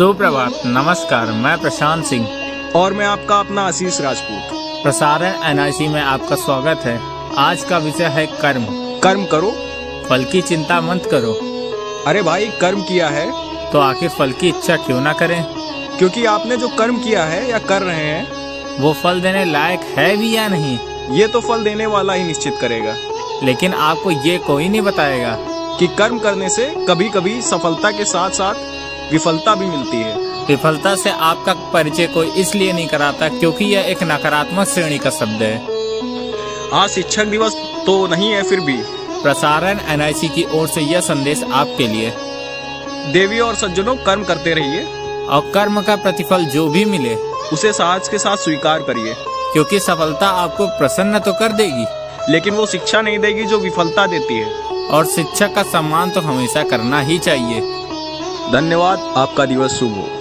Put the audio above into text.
सुप्रभात नमस्कार मैं प्रशांत सिंह। और मैं आपका अपना आशीष राजपूत। प्रसारण एनआईसी में आपका स्वागत है। आज का विषय है कर्म। कर्म करो। फल की चिंता मत करो। अरे भाई कर्म किया है? तो आखिर फल की इच्छा क्यों ना करें? क्योंकि आपने जो कर्म किया है या कर रहे हैं वो फल देने लायक है भी या नहीं? ये तो फल देने वाला ही निश्चित करेगा। लेकिन आपको ये कोई नहीं बताएगा। कि कर्म करने से कभी कभी सफलता के साथ साथ विफलता भी मिलती है। विफलता से आपका परिचय कोई इसलिए नहीं कराता क्योंकि यह एक नकारात्मक श्रेणी का शब्द है। आज शिक्षक दिवस तो नहीं है फिर भी। प्रसारण एनआईसी की ओर से यह संदेश आपके लिए। देवी और सज्जनों कर्म करते रहिए। और कर्म का प्रतिफल जो भी मिले उसे साहस के साथ स्वीकार करिए। क्योंकि सफलता आपको प्रसन्न तो कर देगी। लेकिन वो शिक्षा नहीं देगी जो विफलता देती है। और शिक्षक का सम्मान तो हमेशा करना ही चाहिए। धन्यवाद आपका दिवस शुभ हो।